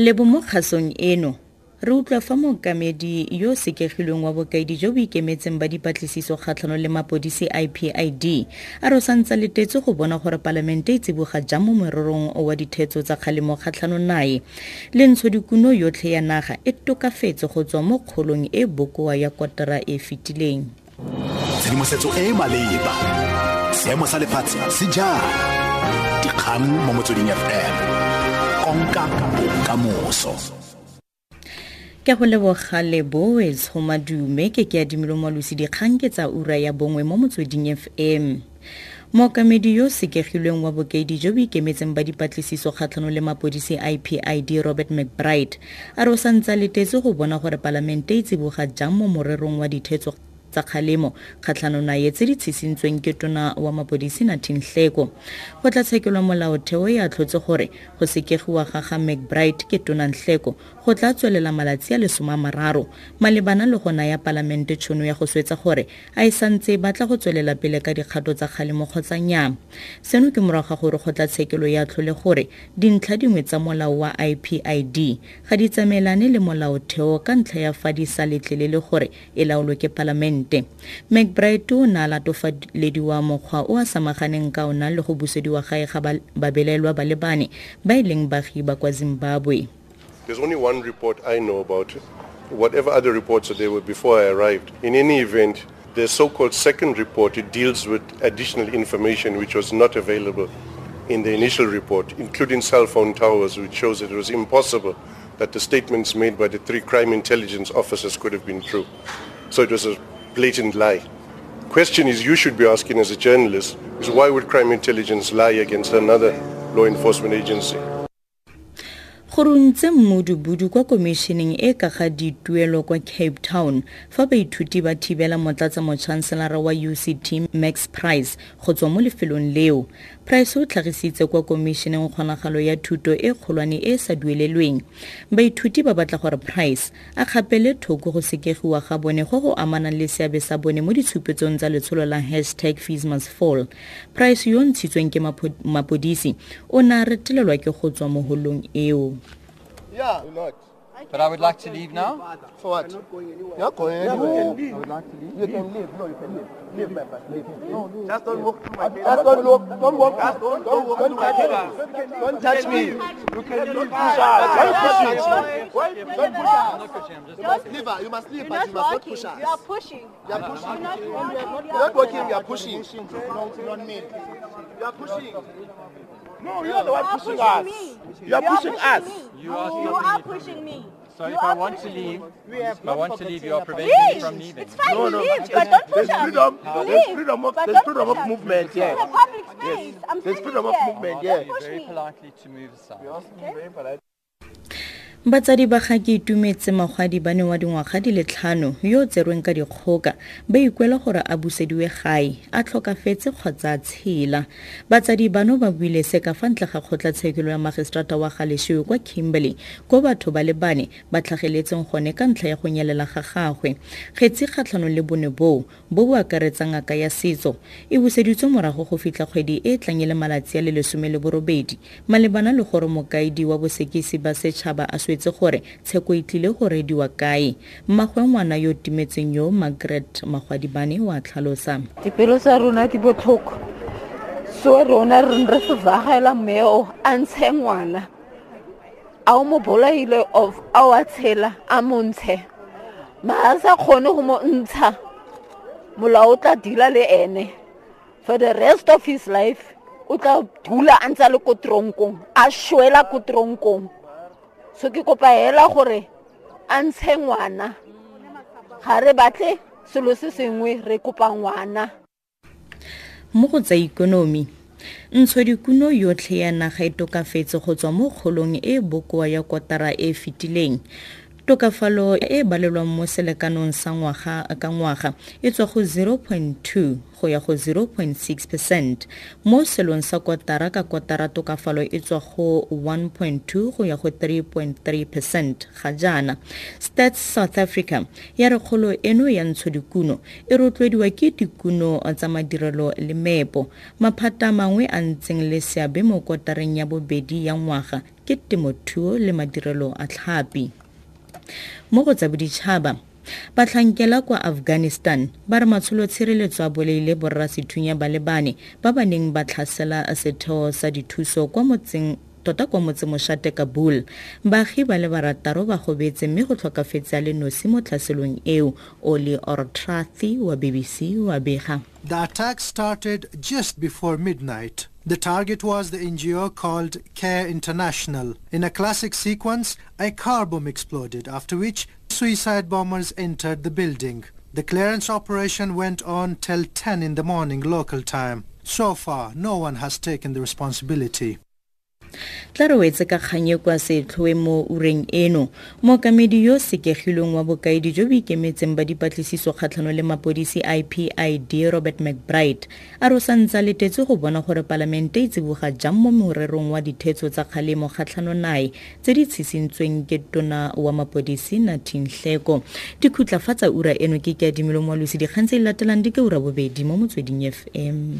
lebo mo kgasong eno re utlwa fa mookamedi yo o sekegilweng wa bokaedi jo bo ikemetseng ba dipatlisiso kgatlhano le mapodisi ipid a re o santse letetse go bona gore palamente e tsiboga jang mo morerong wa dithetso tsa kgalemo kgatlhano nae. Le ntshodikuno yotlhe ya naga e tokafetse go tswa mo kgolong e bokoa ya kotara e fetileng. Tshedimosetso e e maleba. Seemo sa lefatshe se jang? Dikgang mo motsweding fm konka bokamoso ke go leboga leboes go madume ke ke adimile moalosi dikgang ke tsa ura ya bongwe mo motsweding fm mookamedi yo o sekegilweng wa bokedi jo bo ikemetseng ba dipatlisiso kgatlhanong le mapodisi ipid robert mcbride a re o santse letetse go bona gore palamente e tsiboga jang mo morerong wa dithetso tsa kgalemo. Kgatlhanong ye tse di tshisintsweng ke tona wa mapodisi natin hleko. Kgotlatshekelwa molaotheo e a tlhotse gore go sekegiwa ga ga mcbride ke tona nhleko go tla tswelela malatsi a lesome mararo. Malebana le go naya palamente tšhono ya go swetsa gore a e santse batla go tswelela pele ka dikgato tsa kgalemo kgotsa nnyaa. Seno ke morago ga gore kgotlatshekelo ya tlhole gore dintlha dingwe tsa molao wa ipid ga di tsamaelane le molaotheo ka ntlha ya fa di sa letlelele gore e laolwe ke palamente mcbride o ne a latofalediwa mokgwa o a samaganeng ka ona le go busediwa gae ga ba le bane ba e leng ba kwa zimbabwe There's only one report I know about. Whatever other reports there were before I arrived. In any event, the so-called second report, it deals with additional information which was not available in the initial report, including cell phone towers, which shows that it was impossible that the statements made by the three crime intelligence officers could have been true. So it was a blatant lie. Question is you should be asking as a journalist is why would crime intelligence lie against another law enforcement agency? Go runtse mmudubudu kwa komišeneng e ka ga dituelo kwa cape town fa baithuti ba thibela motlatsa motšhanselara wa uct max price go tswa mo lefelong leo. Price o tlhagisitse kwa komišeneng kgonagalo ya thuto e kgolwane e sa duelelweng. Baithuti ba batla gore price a kgapele thoko go sekegiwa ga bone go go amanang le seabe sa bone mo ditshupetsong tsa letsholo la hashtag fees must fall. Price yo ntshitsweng ke mapodisi o ne a retelelwa ke go tswa mo holong eo Yeah. You're not. But I would like to leave now. For what? You're not going anywhere. I would like to leave. You can leave. No, you can leave. Leave, my friend. Leave. No, no. Just don't walk through my table. Just don't walk. Don't walk. Just don't, don't walk through my table. Don't touch me. You can leave. Push us. Don't push us. Why? Don't push us. You must leave. her. You must leave, but you must not push us. You are pushing. You are pushing. You're not walking. You're not. You are pushing. No, not me. You are pushing. No, you're the one are pushing pushing us. me. You are pushing us. me. You are You are pushing me. So You if I want to leave, if I want to leave, you are preventing me Leave. from leaving. It's fine. No, you no. leave, but don't push There's us. freedom. You There's freedom of there's don't freedom push of us. movement. It's Yeah. a public space. I'm There's standing freedom of movement. I'll Yeah. ask you Push very me. politely to move aside. Batsadi ba ga ke itumetse magwadi ba ne wa dingwaga di le tlhano yo o tserweng ka dikgoka ba ikuela gore a busediwe gae a tlhokafetse kgotsa a tshela. Batsadi bano ba buile se ka fa ntle ga kgotlatshekelo ya magistrata wa galesio kwa kimberley ko batho ba le bane ba tlhageletseng gone ka ntlha ya go nyelela ga gagwe. Kgetsi kgatlhanong le bone boo bo bo akaretsang ngaka ya setso. E buseditswe morago go fitlha kgwedi e tlang e le malatsi a le lesome le borobedi. Malebana le gore mokaedi wa bosekisi ba setšhaba a swetse gore tsheko e tlile go rediwa kae. Mmagwe ngwana yo timetseng yo margaret magwadibane wa tlhalosa. Dipelo tsa rona di botlhoko. So rona re re fevagela mmeo a ntshe ngwana. A o mo bolaile of a o a tshela a mo ntshe. Ma a sa kgone go mo ntsha. Molao o tla dila le ene. For the rest of his life o tla dula a ntse a le ko tronkong a swela ko tronkong so ke kopa hela gore a ntshe ngwana. Ga re batle selo se sengwe re kopa ngwana. Mo go tsa ikonomi ntshwadikuno yotlhe ya naga e tokafetse go tswa mo kgolong e e bokoa ya kotara e e fetileng tokafalo e e balelwang mo selekanong sa ngwaga ka ngwaga e tswa go 0.2 go ya go 0.6 percent. Mo selong sa kotara ka kotara tokafalo e tswa go 1.2 go ya go 3.3 percent ga jaana. Stats south africa ya re kgolo eno ya ntshodikuno e rotloediwa ke dikuno tsa madirelo le meepo. Maphata mangwe a ntseng le seabe mo kotareng ya bobedi ya ngwaga ke temothuo le madirelo a tlhapi mo go tsa boditšhaba. Batlhankela kwa afghanistan ba re matsholo tshireletso a boleile borrasethunya ba le bane ba ba neng ba tlhasela setheo sa dithuso kwa motseng tota kwa motsemošate kabul. Baagi ba le barataro ba gobetse mme go tlhokafetse a le nosi mo tlhaselong eo oli ortrathi wa bbc wa bega. The attack started just before midnight. The target was the NGO called Care International. In a classic sequence, a car bomb exploded, after which suicide bombers entered the building. The clearance operation went on till 10 in the morning local time. So far, no one has taken the responsibility. Tla re wetse ka kganye kwa setlhoe mo ureng eno. Mookamedi yo sekegilweng wa bokaedi jo bo ikemetseng ba dipatlisiso kgatlhano le mapodisi ipid robert mcbride a re o sa ntse a letetse go bona gore palamente e tsiboga jang mo morerong wa dithetso tsa kgalemo kgatlhano nae tse di tshisintsweng ke tona wa mapodisi natin tlheko dikhutlafatsa ura eno ke ke adimelo moalosi dikgang tse di latelang di ke ura bobedi mo motsweding fm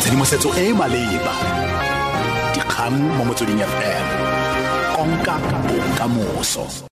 tshedimosetso e e maleba dikgang mo motsweding fm konka bokamoso